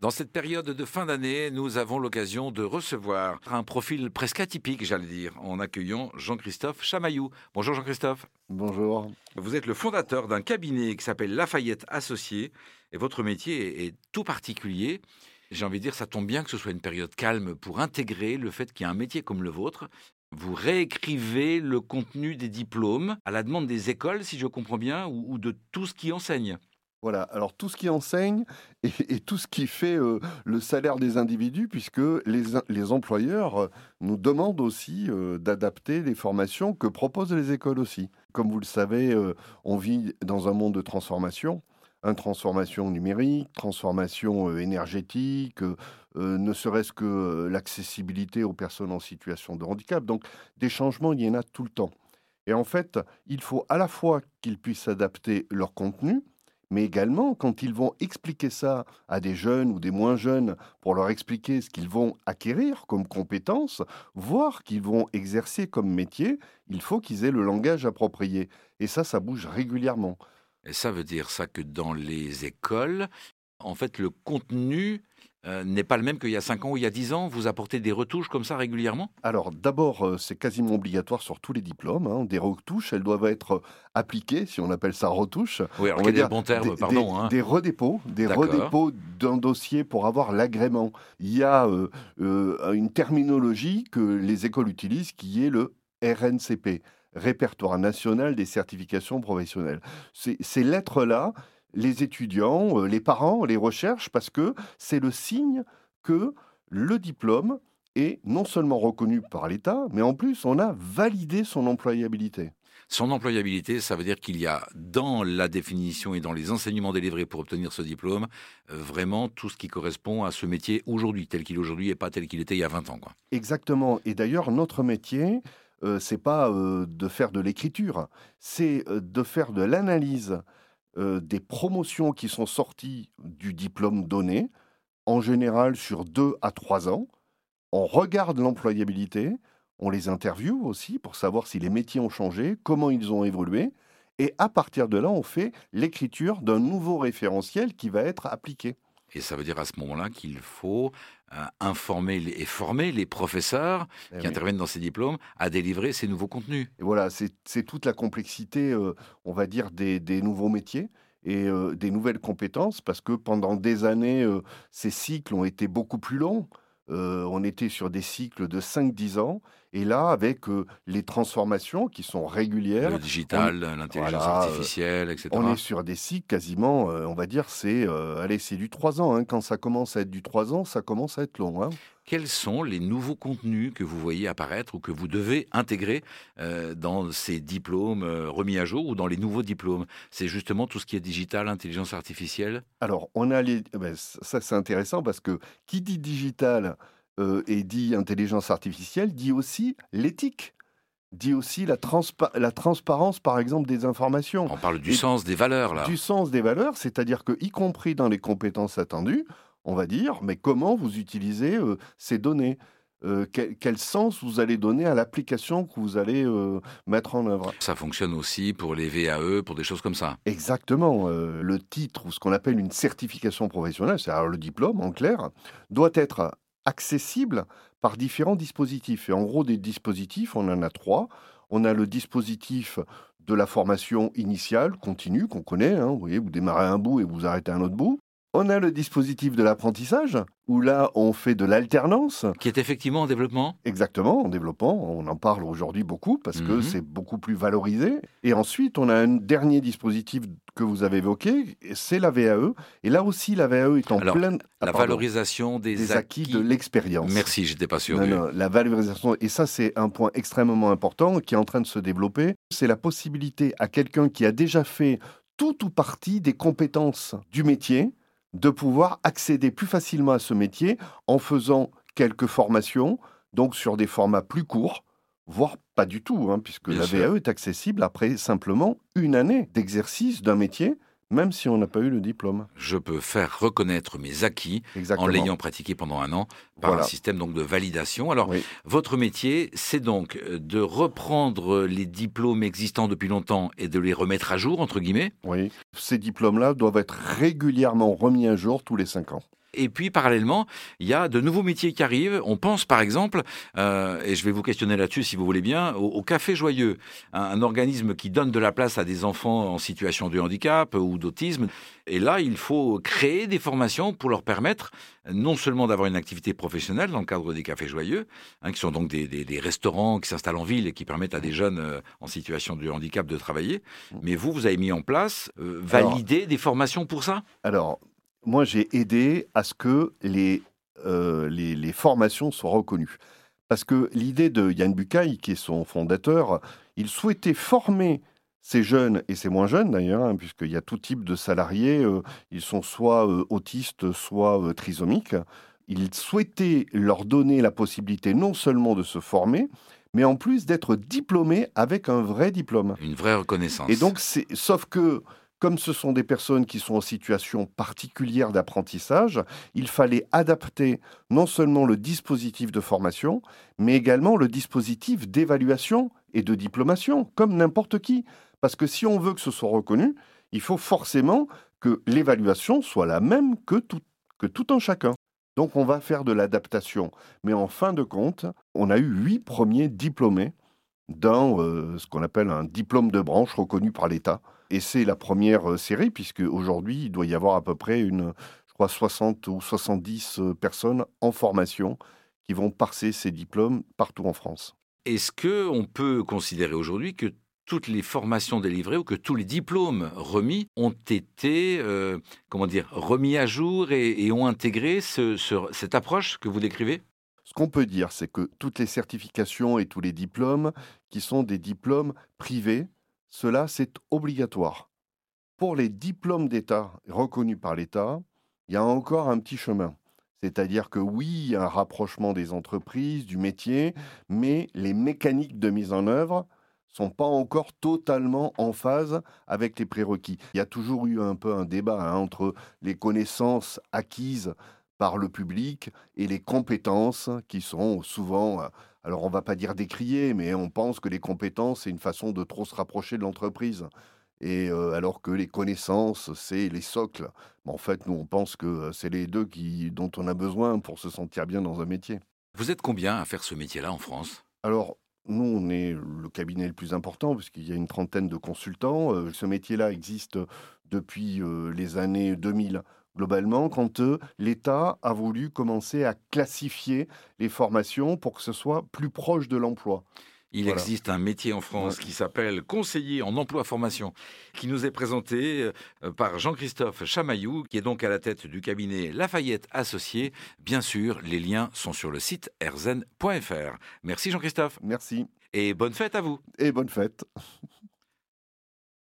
Dans cette période de fin d'année, nous avons l'occasion de recevoir un profil presque atypique, j'allais dire, en accueillant Jean-Christophe Chamaillou. Bonjour Jean-Christophe. Bonjour. Vous êtes le fondateur d'un cabinet qui s'appelle Lafayette Associés et votre métier est tout particulier. J'ai envie de dire, ça tombe bien que ce soit une période calme pour intégrer le fait qu'il y a un métier comme le vôtre. Vous réécrivez le contenu des diplômes à la demande des écoles, si je comprends bien, ou, ou de tout ce qui enseigne. Voilà, alors tout ce qui enseigne et, tout ce qui fait euh, le salaire des individus, puisque les, les employeurs euh, nous demandent aussi euh, d'adapter les formations que proposent les écoles aussi. Comme vous le savez, on vit dans un monde de transformation, une transformation numérique, transformation énergétique, ne serait-ce que l'accessibilité aux personnes en situation de handicap. Donc des changements, il y en a tout le temps. Et en fait, il faut à la fois qu'ils puissent adapter leur contenu, mais également quand ils vont expliquer ça à des jeunes ou des moins jeunes pour leur expliquer ce qu'ils vont acquérir comme compétences, voire qu'ils vont exercer comme métier, il faut qu'ils aient le langage approprié. Et ça, ça bouge régulièrement. Et ça veut dire ça que dans les écoles, en fait, le contenu euh, n'est pas le même qu'il y a 5 ans ou il y a 10 ans. Vous apportez des retouches comme ça régulièrement? Alors d'abord, euh, c'est quasiment obligatoire sur tous les diplômes. hein. Des retouches, elles doivent être euh, appliquées, si on appelle ça retouche. Oui, alors On va dire le bon terme, des, pardon. des- hein. des redépôts, des redépôts d'un dossier pour avoir l'agrément. Il y a euh, une terminologie que les écoles utilisent qui est le RNCP, Répertoire national des certifications professionnelles. Ces, ces lettres-là, les étudiants, euh, les parents les recherchent parce que c'est le signe que le diplôme est non seulement reconnu par l'État, mais en plus on a validé son employabilité. Son employabilité, ça veut dire qu'il y a dans la définition et dans les enseignements délivrés pour obtenir ce diplôme, euh, vraiment tout ce qui correspond à ce métier aujourd'hui, tel qu'il est aujourd'hui et pas tel qu'il était il y a 20 ans. Quoi. Exactement. Et d'ailleurs, notre métier, euh, c'est pas euh, de faire de l'écriture, c'est de faire de l'analyse euh, des promotions qui sont sorties du diplôme donné, en général sur deux à trois ans. On regarde l'employabilité, on les interviewe aussi pour savoir si les métiers ont changé, comment ils ont évolué. Et à partir de là, on fait l'écriture d'un nouveau référentiel qui va être appliqué. Et ça veut dire à ce moment-là qu'il faut euh, informer les- et former les professeurs Eh qui oui. interviennent dans ces diplômes à délivrer ces nouveaux contenus. Et voilà, c'est toute la complexité, euh, on va dire, des, des nouveaux métiers et euh, des nouvelles compétences, parce que pendant des années, ces cycles ont été beaucoup plus longs. Euh, on était sur des cycles de 5-10 ans, et là, avec euh, les transformations qui sont régulières, Le digital, l'intelligence Voilà, artificielle, etc. on est sur des cycles quasiment, euh, on va dire, c'est allez, c'est du 3 ans. hein. Quand ça commence à être du 3 ans, ça commence à être long. hein. Quels sont les nouveaux contenus que vous voyez apparaître ou que vous devez intégrer euh, dans ces diplômes euh, remis à jour ou dans les nouveaux diplômes? C'est justement tout ce qui est digital, intelligence artificielle Alors, on a les. eh ben, ça, c'est intéressant parce que qui dit digital euh, et dit intelligence artificielle dit aussi l'éthique, dit aussi la, transpa- la transparence, par exemple, des informations, On parle du Et sens des valeurs, là. du sens des valeurs, c'est-à-dire que, y compris dans les compétences attendues, on va dire, mais comment vous utilisez euh, ces données? Euh, quel, quel sens vous allez donner à l'application que vous allez euh, mettre en œuvre? Ça fonctionne aussi pour les VAE, pour des choses comme ça. Exactement. euh, le titre ou ce qu'on appelle une certification professionnelle, c'est-à-dire le diplôme en clair, doit être accessible par différents dispositifs. Et en gros, des dispositifs, on en a trois. On a le dispositif de la formation initiale, continue, qu'on connaît. hein, vous voyez, vous démarrez un bout et vous arrêtez un autre bout. On a le dispositif de l'apprentissage, où là, on fait de l'alternance. Qui est effectivement en développement Exactement, en développement, on en parle aujourd'hui beaucoup parce que Mhm. c'est beaucoup plus valorisé. Et ensuite, on a un dernier dispositif que vous avez évoqué, c'est la VAE. Et là aussi, la VAE est en Alors, pleine Ah, La pardon, valorisation des, des acquis de l'expérience. Merci, j'étais pas sûr. Non, oui. non, la valorisation, et ça c'est un point extrêmement important qui est en train de se développer, c'est la possibilité à quelqu'un qui a déjà fait tout ou partie des compétences du métier de pouvoir accéder plus facilement à ce métier en faisant quelques formations, donc sur des formats plus courts, voire pas du tout, hein, puisque Bien la sûr. VAE est accessible après simplement une année d'exercice d'un métier, même si on n'a pas eu le diplôme. Je peux faire reconnaître mes acquis en l'ayant pratiqué pendant un an par Voilà. un système donc de validation. Alors, Oui. votre métier, c'est donc euh, de reprendre les diplômes existants depuis longtemps et de les remettre à jour, entre guillemets? Oui. Ces diplômes-là doivent être régulièrement remis à jour tous les cinq ans. Et puis parallèlement, il y a de nouveaux métiers qui arrivent. On pense par exemple, euh, et je vais vous questionner là-dessus si vous voulez bien, au, Café Joyeux, un, organisme qui donne de la place à des enfants en situation de handicap ou d'autisme. Et là, il faut créer des formations pour leur permettre non seulement d'avoir une activité professionnelle dans le cadre des cafés joyeux, hein, qui sont donc des, restaurants qui s'installent en ville et qui permettent à des jeunes euh, en situation de handicap de travailler, mmh. mais vous, vous avez mis en place, euh, valider des formations pour ça? Alors, moi, j'ai aidé à ce que les, euh, les, les, formations soient reconnues. Parce que l'idée de Yann Bucaille, qui est son fondateur, il souhaitait former ces jeunes et ces moins jeunes d'ailleurs, hein, puisqu'il y a tout type de salariés, euh, ils sont soit euh, autistes, soit euh, trisomiques. Il souhaitait leur donner la possibilité non seulement de se former, mais en plus d'être diplômés avec un vrai diplôme. Une vraie reconnaissance. Et donc, sauf que comme ce sont des personnes qui sont en situation particulière d'apprentissage, il fallait adapter non seulement le dispositif de formation, mais également le dispositif d'évaluation et de diplomation, comme n'importe qui. Parce que si on veut que ce soit reconnu, il faut forcément que l'évaluation soit la même que tout, que un chacun. Donc on va faire de l'adaptation. Mais en fin de compte, on a eu huit premiers diplômés dans euh, ce qu'on appelle un diplôme de branche reconnu par l'État. Et c'est la première euh, série, puisque aujourd'hui, il doit y avoir à peu près une, je crois, 60 ou 70 euh, personnes en formation qui vont passer ces diplômes partout en France. Est-ce qu'on peut considérer aujourd'hui que toutes les formations délivrées ou que tous les diplômes remis ont été, comment dire, remis à jour et, ont intégré cette approche que vous décrivez? Ce qu'on peut dire, c'est que toutes les certifications et tous les diplômes qui sont des diplômes privés, cela c'est obligatoire. Pour les diplômes d'État reconnus par l'État, il y a encore un petit chemin. C'est-à-dire que oui, il y a un rapprochement des entreprises, du métier, mais les mécaniques de mise en œuvre sont pas encore totalement en phase avec les prérequis. Il y a toujours eu un peu un débat hein, entre les connaissances acquises par le public et les compétences qui sont souvent, euh, alors on va pas dire décriées, mais on pense que les compétences, c'est une façon de trop se rapprocher de l'entreprise. Et euh, alors que les connaissances, c'est les socles. en fait, nous, on pense que euh, c'est les deux qui, dont on a besoin pour se sentir bien dans un métier. Vous êtes combien à faire ce métier-là en France? Alors, nous, on est le cabinet le plus important puisqu'il y a une trentaine de consultants. Ce métier-là existe depuis les années 2000 globalement, quand euh, l'État a voulu commencer à classifier les formations pour que ce soit plus proche de l'emploi. Il existe un métier en France qui s'appelle conseiller en emploi-formation, qui nous est présenté euh, par Jean-Christophe Chamaillou, qui est donc à la tête du cabinet Lafayette Associé. Bien sûr, les liens sont sur le site erzen.fr. Merci Jean-Christophe. Merci. Et bonne fête à vous. Et bonne fête.